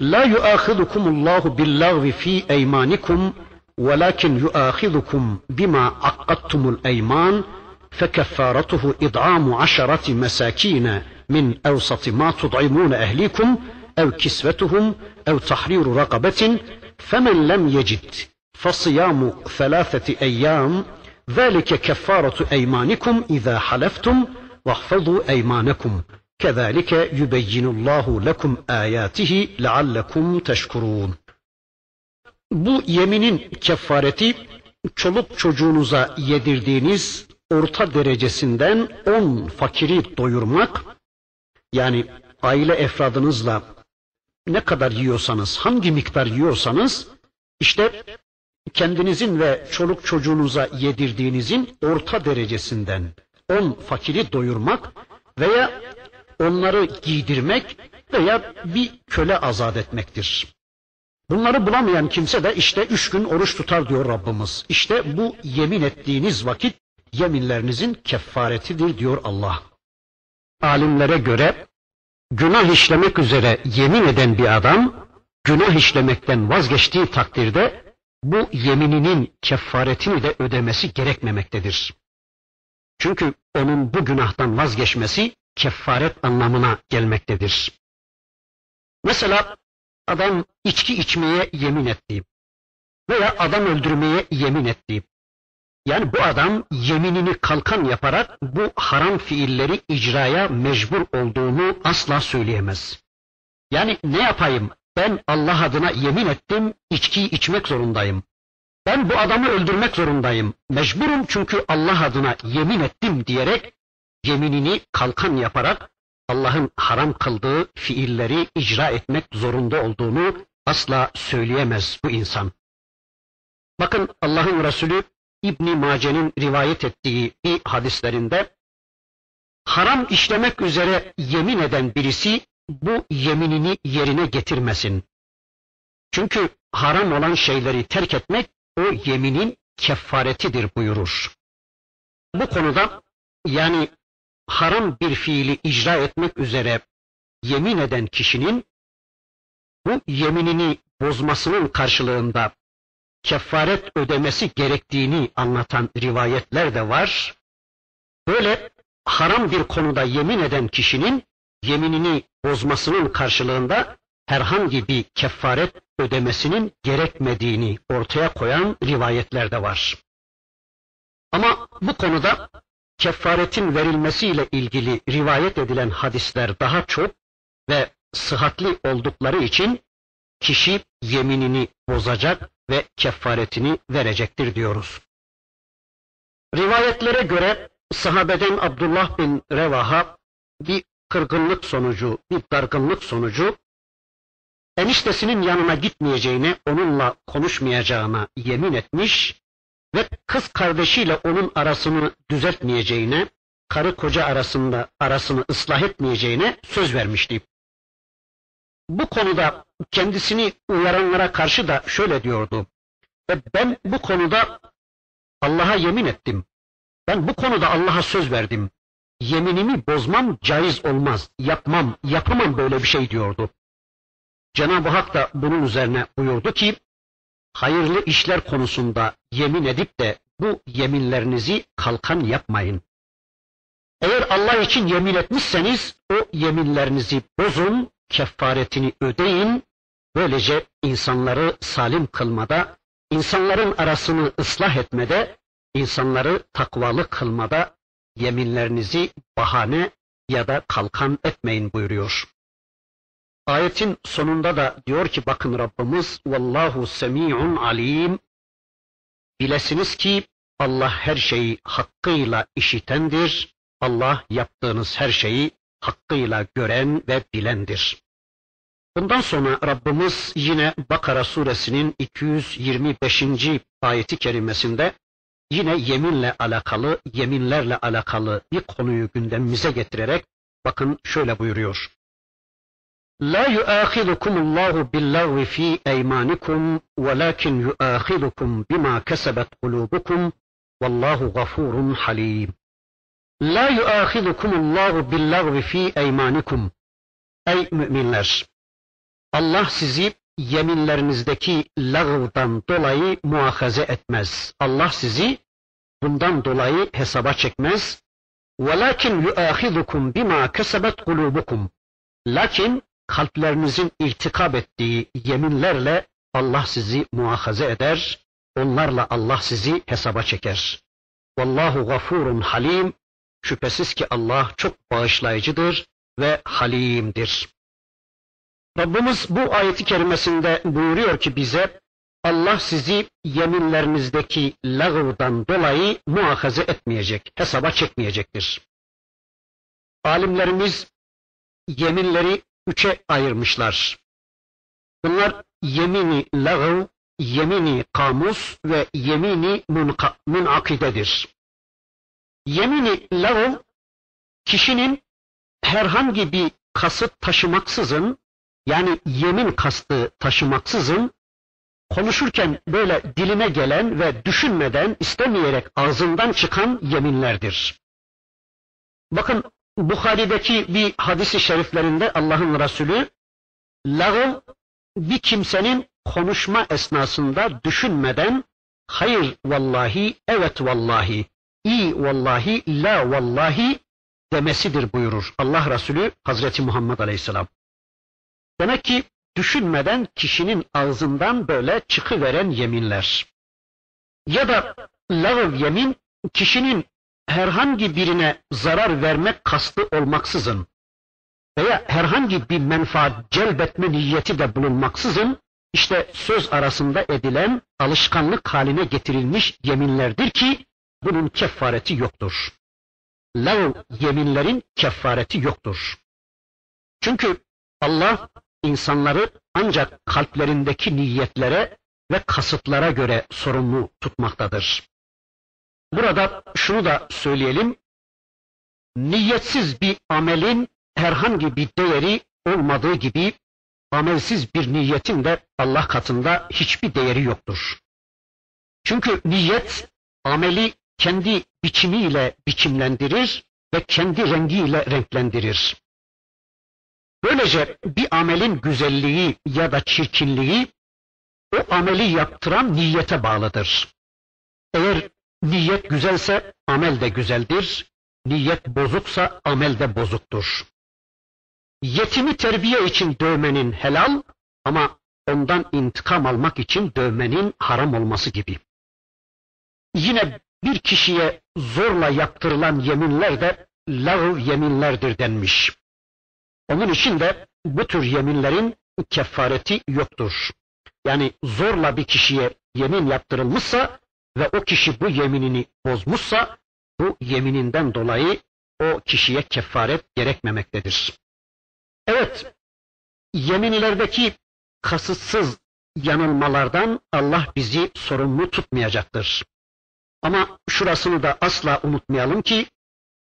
La yuahidukumullahu billagvi fi eymanikum ولكن يؤاخذكم بما عقدتم الأيمان فكفارته إطعام عشرة مساكين من أوسط ما تطعمون أهليكم أو كسوتهم أو تحرير رقبة فمن لم يجد فصيام ثلاثة أيام ذلك كفارة أيمانكم إذا حلفتم واحفظوا أيمانكم كذلك يبين الله لكم آياته لعلكم تشكرون Bu yeminin kefareti çoluk çocuğunuza yedirdiğiniz orta derecesinden on fakiri doyurmak, yani aile efradınızla ne kadar yiyorsanız, hangi miktar yiyorsanız, işte kendinizin ve çoluk çocuğunuza yedirdiğinizin orta derecesinden on fakiri doyurmak veya onları giydirmek veya bir köle azat etmektir. Bunları bulamayan kimse de işte üç gün oruç tutar diyor Rabbimiz. İşte bu yemin ettiğiniz vakit yeminlerinizin kefaretidir diyor Allah. Alimlere göre günah işlemek üzere yemin eden bir adam günah işlemekten vazgeçtiği takdirde bu yemininin kefaretini de ödemesi gerekmemektedir. Çünkü onun bu günahtan vazgeçmesi kefaret anlamına gelmektedir. Mesela adam içki içmeye yemin etti veya adam öldürmeye yemin etti. Yani bu adam yeminini kalkan yaparak bu haram fiilleri icraya mecbur olduğunu asla söyleyemez. Yani ne yapayım? Ben Allah adına yemin ettim, içkiyi içmek zorundayım. Ben bu adamı öldürmek zorundayım. Mecburum çünkü Allah adına yemin ettim diyerek yeminini kalkan yaparak Allah'ın haram kıldığı fiilleri icra etmek zorunda olduğunu asla söyleyemez bu insan. Bakın Allah'ın Resulü İbn Mace'nin rivayet ettiği bir hadislerinde haram işlemek üzere yemin eden birisi bu yeminini yerine getirmesin. Çünkü haram olan şeyleri terk etmek o yeminin kefaretidir buyurur. Bu konuda yani haram bir fiili icra etmek üzere yemin eden kişinin bu yeminini bozmasının karşılığında kefaret ödemesi gerektiğini anlatan rivayetler de var. Böyle haram bir konuda yemin eden kişinin yeminini bozmasının karşılığında herhangi bir kefaret ödemesinin gerekmediğini ortaya koyan rivayetler de var. Ama bu konuda kefaretin verilmesiyle ilgili rivayet edilen hadisler daha çok ve sıhhatli oldukları için kişi yeminini bozacak ve kefaretini verecektir diyoruz. Rivayetlere göre sahabeden Abdullah bin Revaha bir kırgınlık sonucu, bir dargınlık sonucu eniştesinin yanına gitmeyeceğine, onunla konuşmayacağına yemin etmiş ve kız kardeşiyle onun arasını düzeltmeyeceğine, karı koca arasında arasını ıslah etmeyeceğine söz vermişti. Bu konuda kendisini uyaranlara karşı da şöyle diyordu. E ben bu konuda Allah'a yemin ettim. Ben bu konuda Allah'a söz verdim. Yeminimi bozmam caiz olmaz. Yapmam, yapamam böyle bir şey diyordu. Cenab-ı Hak da bunun üzerine buyurdu ki, hayırlı işler konusunda yemin edip de bu yeminlerinizi kalkan yapmayın. Eğer Allah için yemin etmişseniz o yeminlerinizi bozun, kefaretini ödeyin. Böylece insanları salim kılmada, insanların arasını ıslah etmede, insanları takvalı kılmada yeminlerinizi bahane ya da kalkan etmeyin buyuruyor. Ayetin sonunda da diyor ki bakın Rabbimiz vallahu semi'un alim. Bilesiniz ki Allah her şeyi hakkıyla işitendir. Allah yaptığınız her şeyi hakkıyla gören ve bilendir. Bundan sonra Rabbimiz yine Bakara suresinin 225. ayeti kerimesinde yine yeminle alakalı, yeminlerle alakalı bir konuyu gündemimize getirerek bakın şöyle buyuruyor. La yu'akhidukum Allahu billahi fi eymanikum velakin yu'akhidukum bima kasabat kulubukum vallahu gafurun halim. La yu'akhidukum Allahu billahi fi eymanikum. Ey müminler! Allah sizi yeminlerinizdeki lağvdan dolayı muahaze etmez. Allah sizi bundan dolayı hesaba çekmez. وَلَكِنْ يُؤَاخِذُكُمْ بِمَا كَسَبَتْ قُلُوبُكُمْ Lakin kalplerinizin irtikab ettiği yeminlerle Allah sizi muahaze eder. Onlarla Allah sizi hesaba çeker. Vallahu gafurun halim. Şüphesiz ki Allah çok bağışlayıcıdır ve halimdir. Rabbimiz bu ayeti kerimesinde buyuruyor ki bize Allah sizi yeminlerinizdeki lağvdan dolayı muahaze etmeyecek, hesaba çekmeyecektir. Alimlerimiz yeminleri üçe ayırmışlar. Bunlar yemini lağv, yemini kamus ve yemini munakidedir. Yemini lağv kişinin herhangi bir kasıt taşımaksızın yani yemin kastı taşımaksızın konuşurken böyle dilime gelen ve düşünmeden istemeyerek ağzından çıkan yeminlerdir. Bakın Bukhari'deki bir hadisi şeriflerinde Allah'ın Resulü lağv bir kimsenin konuşma esnasında düşünmeden hayır vallahi, evet vallahi, iyi vallahi, la vallahi demesidir buyurur Allah Resulü Hazreti Muhammed Aleyhisselam. Demek ki düşünmeden kişinin ağzından böyle çıkıveren yeminler. Ya da lağv yemin kişinin herhangi birine zarar vermek kastı olmaksızın veya herhangi bir menfaat celbetme niyeti de bulunmaksızın işte söz arasında edilen alışkanlık haline getirilmiş yeminlerdir ki bunun kefareti yoktur. Lav yeminlerin kefareti yoktur. Çünkü Allah insanları ancak kalplerindeki niyetlere ve kasıtlara göre sorumlu tutmaktadır. Burada şunu da söyleyelim. Niyetsiz bir amelin herhangi bir değeri olmadığı gibi amelsiz bir niyetin de Allah katında hiçbir değeri yoktur. Çünkü niyet ameli kendi biçimiyle biçimlendirir ve kendi rengiyle renklendirir. Böylece bir amelin güzelliği ya da çirkinliği o ameli yaptıran niyete bağlıdır. Eğer niyet güzelse amel de güzeldir, niyet bozuksa amel de bozuktur. Yetimi terbiye için dövmenin helal ama ondan intikam almak için dövmenin haram olması gibi. Yine bir kişiye zorla yaptırılan yeminler de lağv yeminlerdir denmiş. Onun için de bu tür yeminlerin kefareti yoktur. Yani zorla bir kişiye yemin yaptırılmışsa ve o kişi bu yeminini bozmuşsa bu yemininden dolayı o kişiye kefaret gerekmemektedir. Evet, yeminlerdeki kasıtsız yanılmalardan Allah bizi sorumlu tutmayacaktır. Ama şurasını da asla unutmayalım ki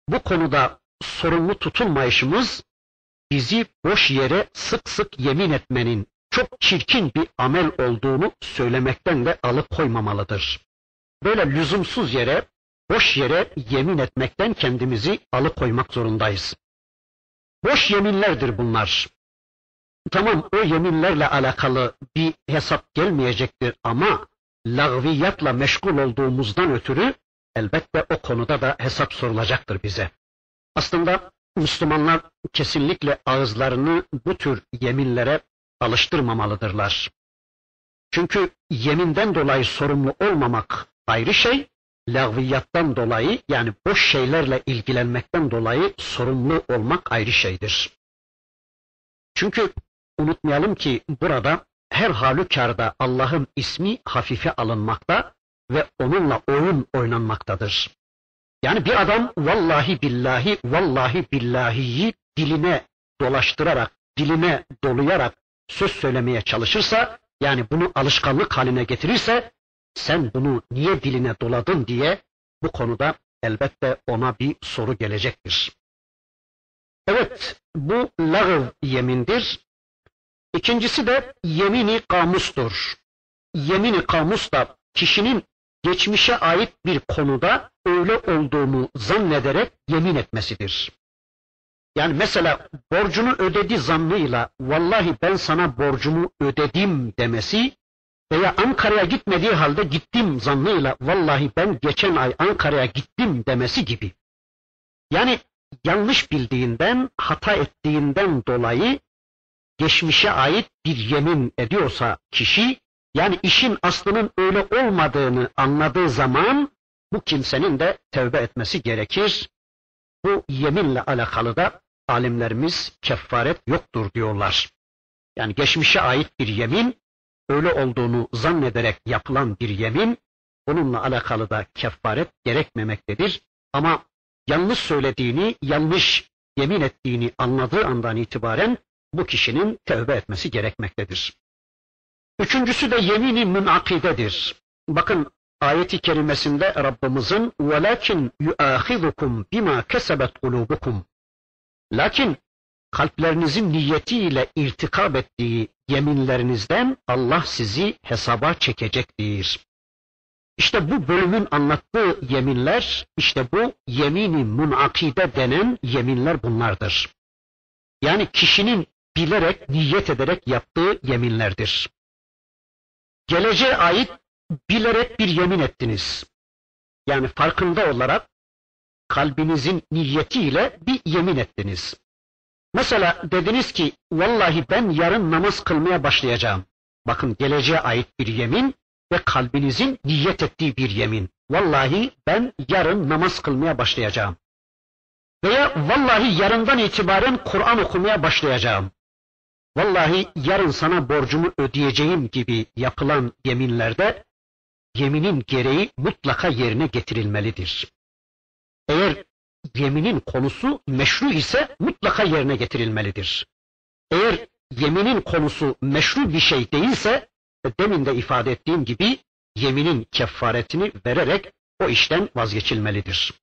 bu konuda sorumlu tutulmayışımız bizi boş yere sık sık yemin etmenin çok çirkin bir amel olduğunu söylemekten de alıp koymamalıdır. Böyle lüzumsuz yere, boş yere yemin etmekten kendimizi alıkoymak zorundayız. Boş yeminlerdir bunlar. Tamam o yeminlerle alakalı bir hesap gelmeyecektir ama lağviyatla meşgul olduğumuzdan ötürü elbette o konuda da hesap sorulacaktır bize. Aslında Müslümanlar kesinlikle ağızlarını bu tür yeminlere alıştırmamalıdırlar. Çünkü yeminden dolayı sorumlu olmamak ayrı şey, lağviyattan dolayı yani boş şeylerle ilgilenmekten dolayı sorumlu olmak ayrı şeydir. Çünkü unutmayalım ki burada her halükarda Allah'ın ismi hafife alınmakta ve onunla oyun oynanmaktadır. Yani bir adam vallahi billahi vallahi billahiyi diline dolaştırarak, diline doluyarak söz söylemeye çalışırsa, yani bunu alışkanlık haline getirirse, sen bunu niye diline doladın diye bu konuda elbette ona bir soru gelecektir. Evet, bu lağv yemindir. İkincisi de yemini kamustur. Yemini kamus da kişinin geçmişe ait bir konuda öyle olduğunu zannederek yemin etmesidir. Yani mesela borcunu ödedi zannıyla vallahi ben sana borcumu ödedim demesi veya Ankara'ya gitmediği halde gittim zannıyla vallahi ben geçen ay Ankara'ya gittim demesi gibi. Yani yanlış bildiğinden, hata ettiğinden dolayı geçmişe ait bir yemin ediyorsa kişi, yani işin aslının öyle olmadığını anladığı zaman bu kimsenin de tevbe etmesi gerekir. Bu yeminle alakalı da alimlerimiz kefaret yoktur diyorlar. Yani geçmişe ait bir yemin, öyle olduğunu zannederek yapılan bir yemin, onunla alakalı da kefaret gerekmemektedir. Ama yanlış söylediğini, yanlış yemin ettiğini anladığı andan itibaren bu kişinin tevbe etmesi gerekmektedir. Üçüncüsü de yemini münakidedir. Bakın ayeti kerimesinde Rabbimizin وَلَكِنْ يُؤَخِذُكُمْ بِمَا كَسَبَتْ قُلُوبُكُمْ Lakin kalplerinizin niyetiyle irtikab ettiği yeminlerinizden Allah sizi hesaba çekecektir. İşte bu bölümün anlattığı yeminler, işte bu yemini munakide denen yeminler bunlardır. Yani kişinin bilerek, niyet ederek yaptığı yeminlerdir. Geleceğe ait bilerek bir yemin ettiniz. Yani farkında olarak kalbinizin niyetiyle bir yemin ettiniz. Mesela dediniz ki vallahi ben yarın namaz kılmaya başlayacağım. Bakın geleceğe ait bir yemin ve kalbinizin niyet ettiği bir yemin. Vallahi ben yarın namaz kılmaya başlayacağım. Veya vallahi yarından itibaren Kur'an okumaya başlayacağım. Vallahi yarın sana borcumu ödeyeceğim gibi yapılan yeminlerde yeminin gereği mutlaka yerine getirilmelidir. Eğer yeminin konusu meşru ise mutlaka yerine getirilmelidir. Eğer yeminin konusu meşru bir şey değilse demin de ifade ettiğim gibi yeminin kefaretini vererek o işten vazgeçilmelidir.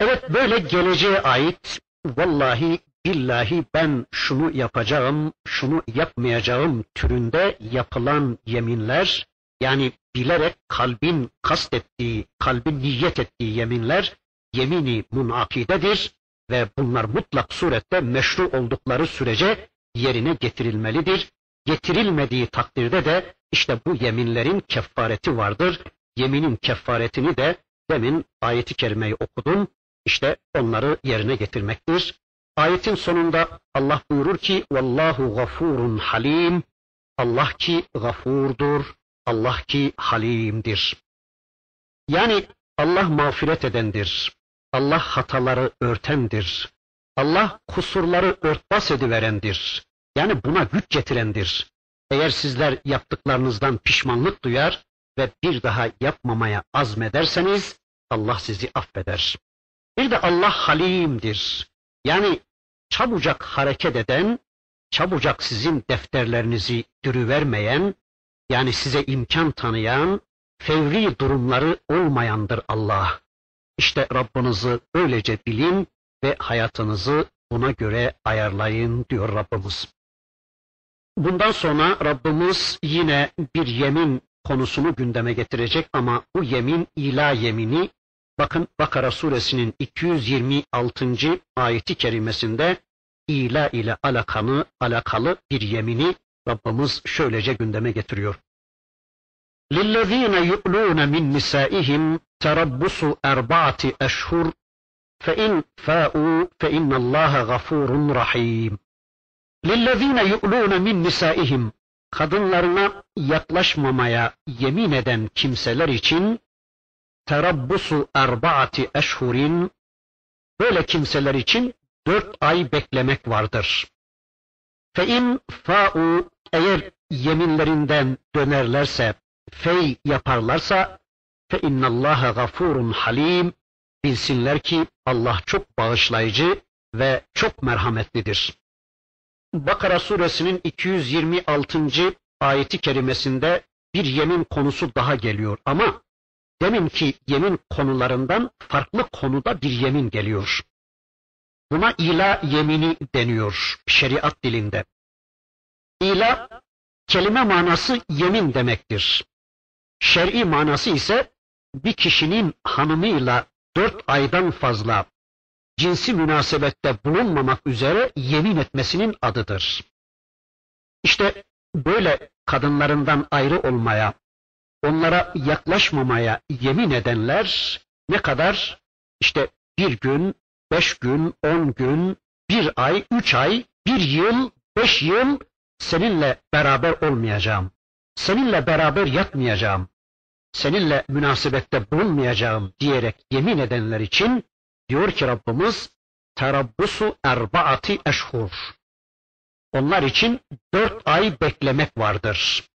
Evet böyle geleceğe ait vallahi billahi ben şunu yapacağım, şunu yapmayacağım türünde yapılan yeminler, yani bilerek kalbin kastettiği, kalbin niyet ettiği yeminler yemini munakidedir ve bunlar mutlak surette meşru oldukları sürece yerine getirilmelidir. Getirilmediği takdirde de işte bu yeminlerin kefareti vardır. Yeminin kefaretini de demin ayeti kerimeyi okudum. İşte onları yerine getirmektir. Ayetin sonunda Allah buyurur ki Vallahu gafurun halim. Allah ki gafurdur. Allah ki halimdir. Yani Allah mağfiret edendir. Allah hataları örtendir. Allah kusurları örtbas ediverendir. Yani buna güç getirendir. Eğer sizler yaptıklarınızdan pişmanlık duyar ve bir daha yapmamaya azmederseniz Allah sizi affeder. Bir de Allah halimdir. Yani çabucak hareket eden, çabucak sizin defterlerinizi dürüvermeyen, yani size imkan tanıyan, fevri durumları olmayandır Allah. İşte Rabbinizi öylece bilin ve hayatınızı buna göre ayarlayın diyor Rabbimiz. Bundan sonra Rabbimiz yine bir yemin konusunu gündeme getirecek ama bu yemin ila yemini bakın Bakara suresinin 226. ayeti kerimesinde ila ile alakanı, alakalı bir yemini Rabbimiz şöylece gündeme getiriyor. لِلَّذ۪ينَ يُؤْلُونَ مِنْ نِسَائِهِمْ تَرَبُّسُ اَرْبَعَةِ اَشْهُرٍ فَاِنْ فَاءُوا فَاِنَّ اللّٰهَ غَفُورٌ رَحِيمٌ لِلَّذ۪ينَ يُؤْلُونَ مِنْ نِسَائِهِمْ Kadınlarına yaklaşmamaya yemin eden kimseler için terabbusu erbaati eşhurin böyle kimseler için dört ay beklemek vardır. Fe in fa'u eğer yeminlerinden dönerlerse, fey yaparlarsa fe innallaha gafurun halim bilsinler ki Allah çok bağışlayıcı ve çok merhametlidir. Bakara suresinin 226. ayeti kerimesinde bir yemin konusu daha geliyor ama deminki yemin konularından farklı konuda bir yemin geliyor. Buna ila yemini deniyor şeriat dilinde. İla kelime manası yemin demektir. Şer'i manası ise bir kişinin hanımıyla dört aydan fazla cinsi münasebette bulunmamak üzere yemin etmesinin adıdır. İşte böyle kadınlarından ayrı olmaya, onlara yaklaşmamaya yemin edenler ne kadar? İşte bir gün, beş gün, on gün, bir ay, üç ay, bir yıl, beş yıl seninle beraber olmayacağım. Seninle beraber yatmayacağım. Seninle münasebette bulunmayacağım diyerek yemin edenler için diyor ki Rabbimiz terabbusu erbaati eşhur. Onlar için dört ay beklemek vardır.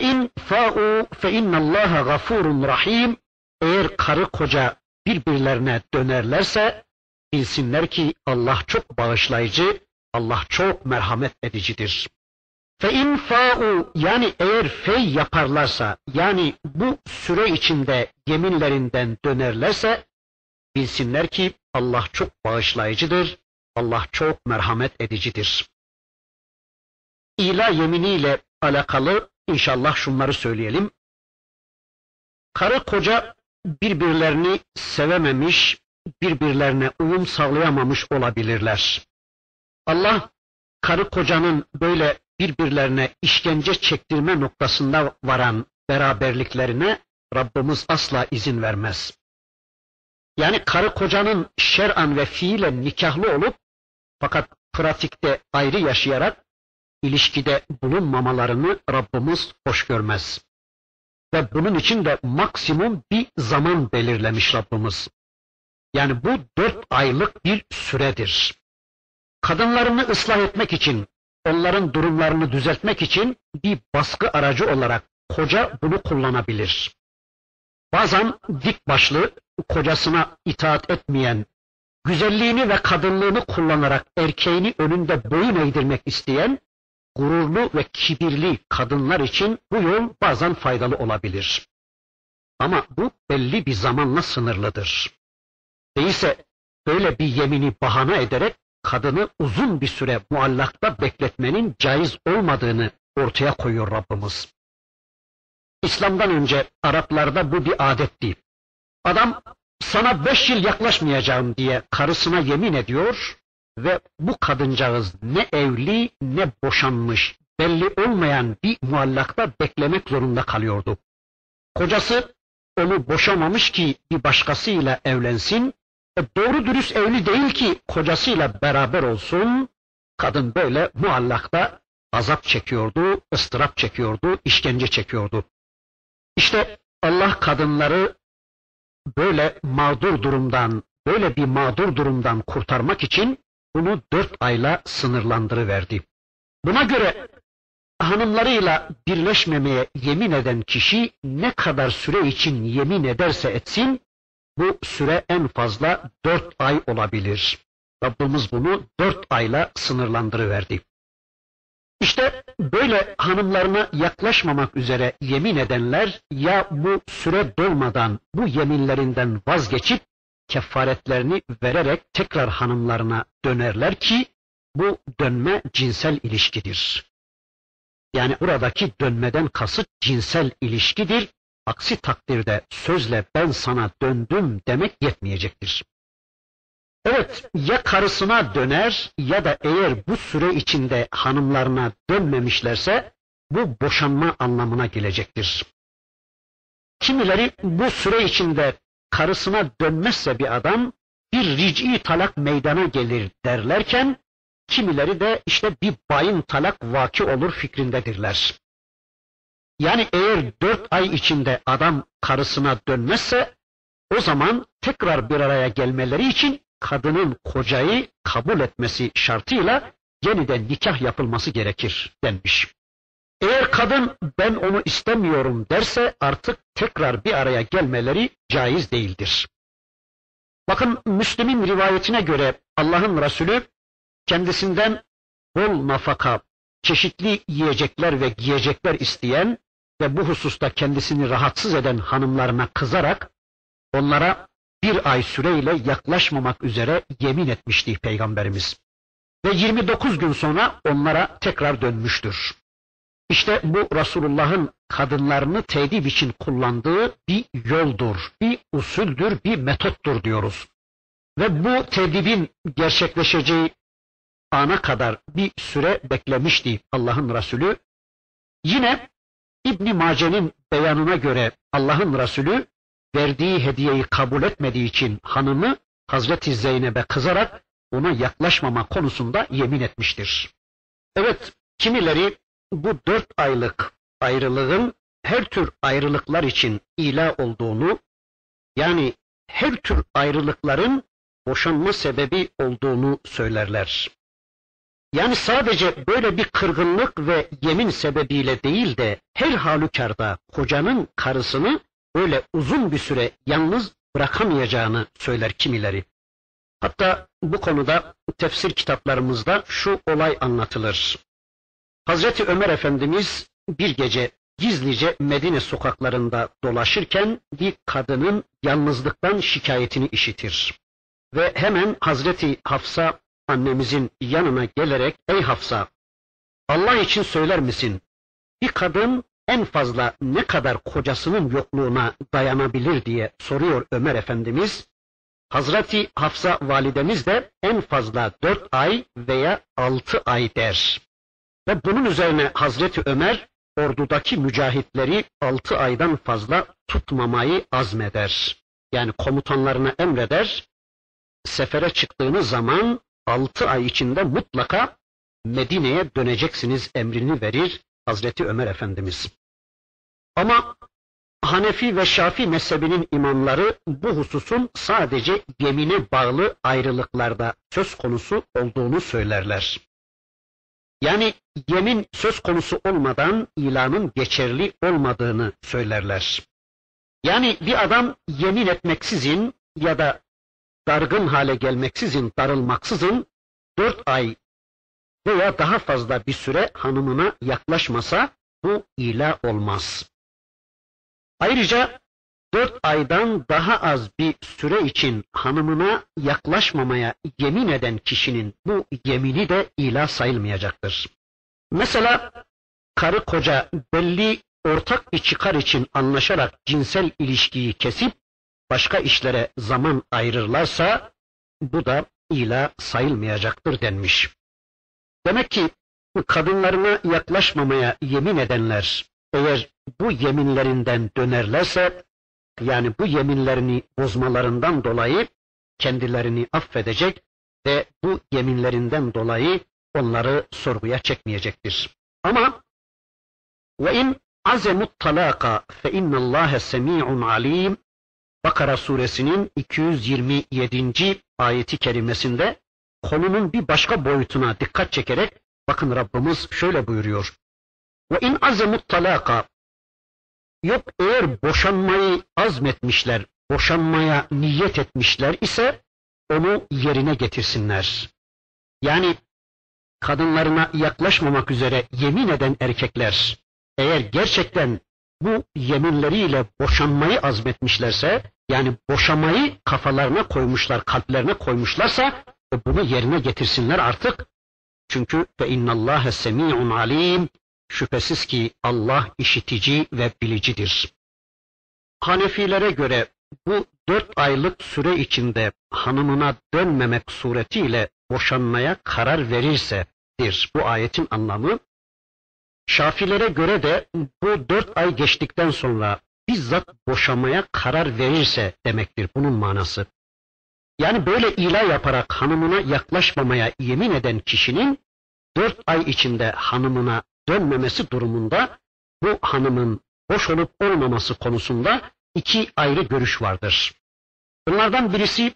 İn fa'u fe innallaha gafurun rahim. Eğer karı koca birbirlerine dönerlerse bilsinler ki Allah çok bağışlayıcı, Allah çok merhamet edicidir. İn fa'u yani eğer fey yaparlarsa yani bu süre içinde yeminlerinden dönerlerse bilsinler ki Allah çok bağışlayıcıdır, Allah çok merhamet edicidir. İla yeminiyle alakalı inşallah şunları söyleyelim. Karı koca birbirlerini sevememiş, birbirlerine uyum sağlayamamış olabilirler. Allah karı kocanın böyle birbirlerine işkence çektirme noktasında varan beraberliklerine Rabbimiz asla izin vermez. Yani karı kocanın şer'an ve fiilen nikahlı olup fakat pratikte ayrı yaşayarak ilişkide bulunmamalarını Rabbimiz hoş görmez. Ve bunun için de maksimum bir zaman belirlemiş Rabbimiz. Yani bu dört aylık bir süredir. Kadınlarını ıslah etmek için, onların durumlarını düzeltmek için bir baskı aracı olarak koca bunu kullanabilir. Bazen dik başlı, kocasına itaat etmeyen, güzelliğini ve kadınlığını kullanarak erkeğini önünde boyun eğdirmek isteyen, gururlu ve kibirli kadınlar için bu yol bazen faydalı olabilir. Ama bu belli bir zamanla sınırlıdır. Değilse böyle bir yemini bahane ederek kadını uzun bir süre muallakta bekletmenin caiz olmadığını ortaya koyuyor Rabbimiz. İslam'dan önce Araplarda bu bir adetti. Adam sana beş yıl yaklaşmayacağım diye karısına yemin ediyor ve bu kadıncağız ne evli ne boşanmış belli olmayan bir muallakta beklemek zorunda kalıyordu. Kocası onu boşamamış ki bir başkasıyla evlensin, e doğru dürüst evli değil ki kocasıyla beraber olsun, kadın böyle muallakta azap çekiyordu, ıstırap çekiyordu, işkence çekiyordu. İşte Allah kadınları böyle mağdur durumdan, böyle bir mağdur durumdan kurtarmak için bunu dört ayla sınırlandırıverdi. Buna göre hanımlarıyla birleşmemeye yemin eden kişi ne kadar süre için yemin ederse etsin, bu süre en fazla dört ay olabilir. Rabbimiz bunu dört ayla sınırlandırıverdi. İşte böyle hanımlarına yaklaşmamak üzere yemin edenler ya bu süre dolmadan bu yeminlerinden vazgeçip kefaretlerini vererek tekrar hanımlarına dönerler ki bu dönme cinsel ilişkidir. Yani buradaki dönmeden kasıt cinsel ilişkidir. Aksi takdirde sözle ben sana döndüm demek yetmeyecektir. Evet ya karısına döner ya da eğer bu süre içinde hanımlarına dönmemişlerse bu boşanma anlamına gelecektir. Kimileri bu süre içinde karısına dönmezse bir adam bir ric'i talak meydana gelir derlerken kimileri de işte bir bayın talak vaki olur fikrindedirler. Yani eğer dört ay içinde adam karısına dönmezse o zaman tekrar bir araya gelmeleri için kadının kocayı kabul etmesi şartıyla yeniden nikah yapılması gerekir denmiş. Eğer kadın ben onu istemiyorum derse artık tekrar bir araya gelmeleri caiz değildir. Bakın Müslim'in rivayetine göre Allah'ın Resulü kendisinden bol nafaka, çeşitli yiyecekler ve giyecekler isteyen ve bu hususta kendisini rahatsız eden hanımlarına kızarak onlara bir ay süreyle yaklaşmamak üzere yemin etmişti Peygamberimiz. Ve 29 gün sonra onlara tekrar dönmüştür. İşte bu Resulullah'ın kadınlarını tedip için kullandığı bir yoldur, bir usuldür, bir metottur diyoruz. Ve bu tedibin gerçekleşeceği ana kadar bir süre beklemişti Allah'ın Resulü. Yine İbn Mace'nin beyanına göre Allah'ın Resulü verdiği hediyeyi kabul etmediği için hanımı Hazreti Zeynep'e kızarak ona yaklaşmama konusunda yemin etmiştir. Evet, kimileri bu dört aylık ayrılığın her tür ayrılıklar için ila olduğunu, yani her tür ayrılıkların boşanma sebebi olduğunu söylerler. Yani sadece böyle bir kırgınlık ve yemin sebebiyle değil de her halükarda kocanın karısını öyle uzun bir süre yalnız bırakamayacağını söyler kimileri. Hatta bu konuda tefsir kitaplarımızda şu olay anlatılır. Hazreti Ömer Efendimiz bir gece gizlice Medine sokaklarında dolaşırken bir kadının yalnızlıktan şikayetini işitir. Ve hemen Hazreti Hafsa annemizin yanına gelerek ey Hafsa Allah için söyler misin? Bir kadın en fazla ne kadar kocasının yokluğuna dayanabilir diye soruyor Ömer Efendimiz. Hazreti Hafsa validemiz de en fazla dört ay veya altı ay der. Ve bunun üzerine Hazreti Ömer ordudaki mücahitleri altı aydan fazla tutmamayı azmeder. Yani komutanlarına emreder, sefere çıktığınız zaman altı ay içinde mutlaka Medine'ye döneceksiniz emrini verir Hazreti Ömer Efendimiz. Ama Hanefi ve Şafi mezhebinin imamları bu hususun sadece yemine bağlı ayrılıklarda söz konusu olduğunu söylerler. Yani yemin söz konusu olmadan ilanın geçerli olmadığını söylerler. Yani bir adam yemin etmeksizin ya da dargın hale gelmeksizin, darılmaksızın dört ay veya daha fazla bir süre hanımına yaklaşmasa bu ila olmaz. Ayrıca dört aydan daha az bir süre için hanımına yaklaşmamaya yemin eden kişinin bu yemini de ila sayılmayacaktır. Mesela karı koca belli ortak bir çıkar için anlaşarak cinsel ilişkiyi kesip başka işlere zaman ayırırlarsa bu da ila sayılmayacaktır denmiş. Demek ki kadınlarına yaklaşmamaya yemin edenler eğer bu yeminlerinden dönerlerse yani bu yeminlerini bozmalarından dolayı kendilerini affedecek ve bu yeminlerinden dolayı onları sorguya çekmeyecektir. Ama ve in azemut talaka fe innallâhe semî'un alim Bakara suresinin 227. ayeti kerimesinde konunun bir başka boyutuna dikkat çekerek bakın Rabbimiz şöyle buyuruyor. Ve in azemut talaka yok eğer boşanmayı azmetmişler, boşanmaya niyet etmişler ise onu yerine getirsinler. Yani kadınlarına yaklaşmamak üzere yemin eden erkekler eğer gerçekten bu yeminleriyle boşanmayı azmetmişlerse yani boşamayı kafalarına koymuşlar, kalplerine koymuşlarsa e, bunu yerine getirsinler artık. Çünkü fe innallâhe semî'un alim şüphesiz ki Allah işitici ve bilicidir. Hanefilere göre bu dört aylık süre içinde hanımına dönmemek suretiyle boşanmaya karar verirsedir bu ayetin anlamı. Şafilere göre de bu dört ay geçtikten sonra bizzat boşamaya karar verirse demektir bunun manası. Yani böyle ila yaparak hanımına yaklaşmamaya yemin eden kişinin dört ay içinde hanımına dönmemesi durumunda bu hanımın boş olup olmaması konusunda iki ayrı görüş vardır. Bunlardan birisi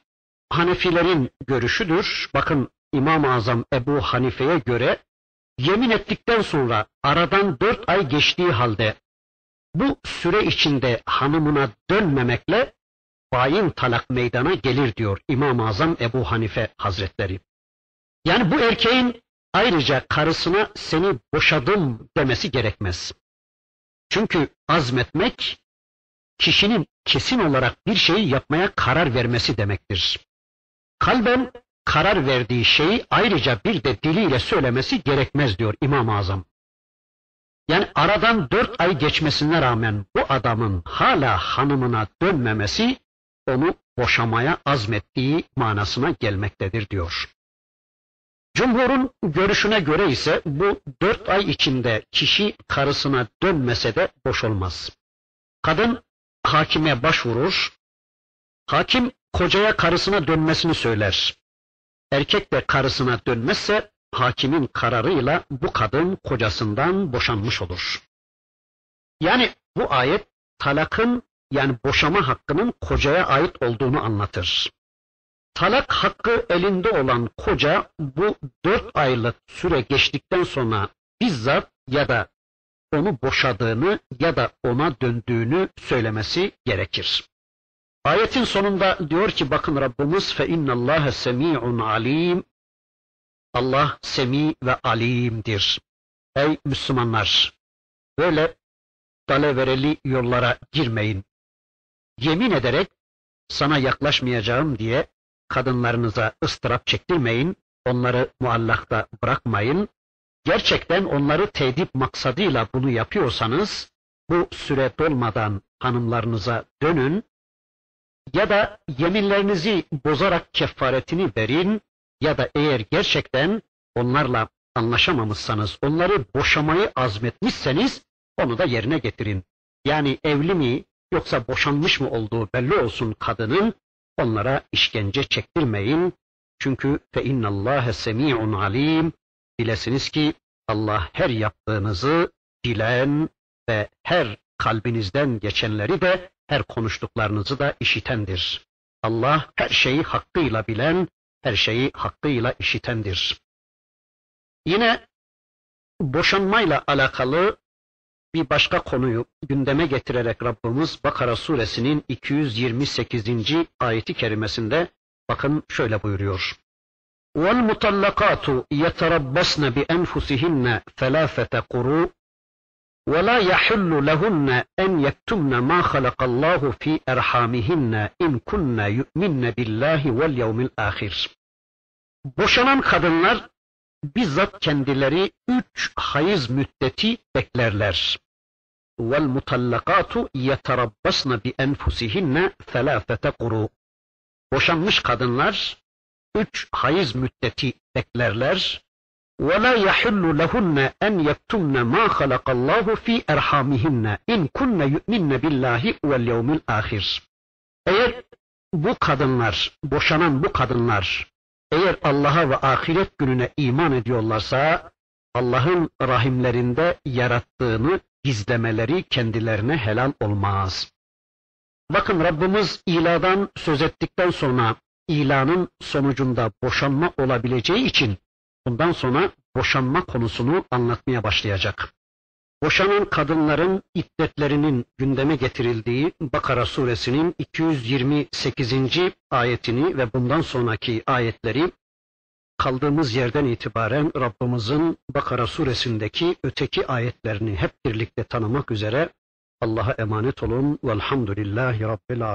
Hanefilerin görüşüdür. Bakın İmam-ı Azam Ebu Hanife'ye göre yemin ettikten sonra aradan dört ay geçtiği halde bu süre içinde hanımına dönmemekle bayin talak meydana gelir diyor İmam-ı Azam Ebu Hanife Hazretleri. Yani bu erkeğin ayrıca karısına seni boşadım demesi gerekmez. Çünkü azmetmek kişinin kesin olarak bir şeyi yapmaya karar vermesi demektir. Kalben karar verdiği şeyi ayrıca bir de diliyle söylemesi gerekmez diyor İmam-ı Azam. Yani aradan dört ay geçmesine rağmen bu adamın hala hanımına dönmemesi onu boşamaya azmettiği manasına gelmektedir diyor. Cumhurun görüşüne göre ise bu dört ay içinde kişi karısına dönmese de boş olmaz. Kadın hakime başvurur, hakim kocaya karısına dönmesini söyler. Erkek de karısına dönmezse hakimin kararıyla bu kadın kocasından boşanmış olur. Yani bu ayet talakın yani boşama hakkının kocaya ait olduğunu anlatır. Talak hakkı elinde olan koca bu dört aylık süre geçtikten sonra bizzat ya da onu boşadığını ya da ona döndüğünü söylemesi gerekir. Ayetin sonunda diyor ki bakın Rabbimiz fe innallâhe semî'un alim Allah semi ve alimdir. Ey Müslümanlar! Böyle dalevereli yollara girmeyin. Yemin ederek sana yaklaşmayacağım diye kadınlarınıza ıstırap çektirmeyin, onları muallakta bırakmayın. Gerçekten onları tedip maksadıyla bunu yapıyorsanız, bu süre dolmadan hanımlarınıza dönün ya da yeminlerinizi bozarak kefaretini verin ya da eğer gerçekten onlarla anlaşamamışsanız, onları boşamayı azmetmişseniz onu da yerine getirin. Yani evli mi yoksa boşanmış mı olduğu belli olsun kadının onlara işkence çektirmeyin. Çünkü fe innallâhe semî'un alim. Bilesiniz ki Allah her yaptığınızı bilen ve her kalbinizden geçenleri de her konuştuklarınızı da işitendir. Allah her şeyi hakkıyla bilen, her şeyi hakkıyla işitendir. Yine boşanmayla alakalı bir başka konuyu gündeme getirerek Rabbimiz Bakara suresinin 228. ayeti kerimesinde bakın şöyle buyuruyor. وَالْمُطَلَّقَاتُ يَتَرَبَّصْنَ بِأَنْفُسِهِنَّ ثَلَاثَةَ قُرُوء وَلَا يَحِلُّ لَهُنَّ أَنْ يَكْتُمْنَ مَا خَلَقَ اللّٰهُ فِي اَرْحَامِهِنَّ اِنْ كُنَّ يُؤْمِنَّ بِاللّٰهِ وَالْيَوْمِ الْآخِرِ Boşanan kadınlar bizzat kendileri üç hayız müddeti beklerler. وَالْمُطَلَّقَاتُ يَتَرَبَّصْنَ بِاَنْفُسِهِنَّ ثَلَاثَةَ قُرُوا Boşanmış kadınlar üç hayız müddeti beklerler. وَلَا يَحِلُّ لَهُنَّ اَنْ يَكْتُمْنَ مَا خَلَقَ اللّٰهُ ف۪ي اَرْحَامِهِنَّ اِنْ كُنَّ يُؤْمِنَّ بِاللّٰهِ وَالْيَوْمِ الْآخِرِ Eğer bu kadınlar, boşanan bu kadınlar eğer Allah'a ve ahiret gününe iman ediyorlarsa Allah'ın rahimlerinde yarattığını gizlemeleri kendilerine helal olmaz. Bakın Rabbimiz iladan söz ettikten sonra ilanın sonucunda boşanma olabileceği için bundan sonra boşanma konusunu anlatmaya başlayacak. Boşanan kadınların iddetlerinin gündeme getirildiği Bakara suresinin 228. ayetini ve bundan sonraki ayetleri kaldığımız yerden itibaren Rabbimizin Bakara suresindeki öteki ayetlerini hep birlikte tanımak üzere Allah'a emanet olun. Velhamdülillahi Rabbil Alemin.